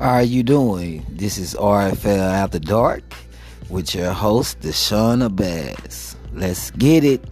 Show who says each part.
Speaker 1: How are you doing? This is RFL After Dark with your host, Deshawn Bass. Let's get it.